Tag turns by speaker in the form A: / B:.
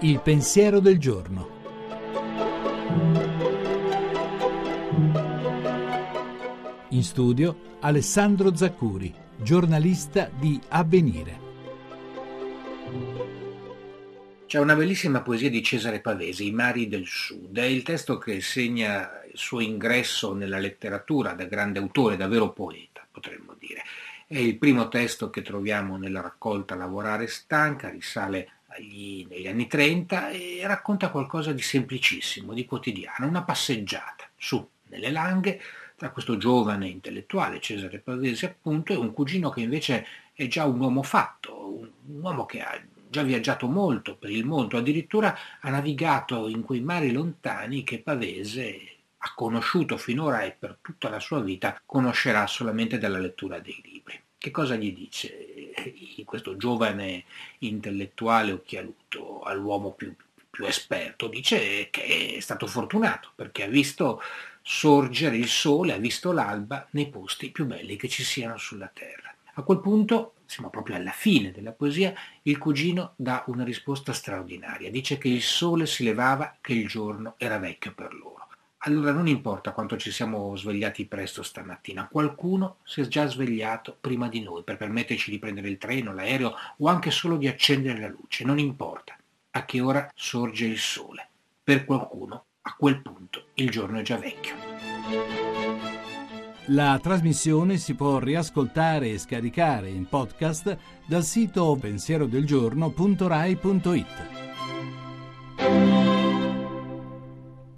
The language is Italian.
A: Il pensiero del giorno. In studio Alessandro Zaccuri, giornalista di Avvenire.
B: C'è una bellissima poesia di Cesare Pavesi, I mari del sud. È il testo che segna il suo ingresso nella letteratura da grande autore, davvero poeta, potremmo. È il primo testo che troviamo nella raccolta Lavorare stanca, risale agli, negli anni 30 e racconta qualcosa di semplicissimo, di quotidiano, una passeggiata su nelle langhe tra questo giovane intellettuale, Cesare Pavesi appunto, e un cugino che invece è già un uomo fatto, un, un uomo che ha già viaggiato molto per il mondo, addirittura ha navigato in quei mari lontani che Pavese ha conosciuto finora e per tutta la sua vita conoscerà solamente dalla lettura dei libri. Che cosa gli dice questo giovane intellettuale occhialuto all'uomo più, più esperto? Dice che è stato fortunato perché ha visto sorgere il sole, ha visto l'alba nei posti più belli che ci siano sulla terra. A quel punto siamo proprio alla fine della poesia, il cugino dà una risposta straordinaria. Dice che il sole si levava, che il giorno era vecchio per loro. Allora non importa quanto ci siamo svegliati presto stamattina, qualcuno si è già svegliato prima di noi per permetterci di prendere il treno, l'aereo o anche solo di accendere la luce, non importa a che ora sorge il sole. Per qualcuno, a quel punto, il giorno è già vecchio.
A: La trasmissione si può riascoltare e scaricare in podcast dal sito pensierodelgiorno.rai.it.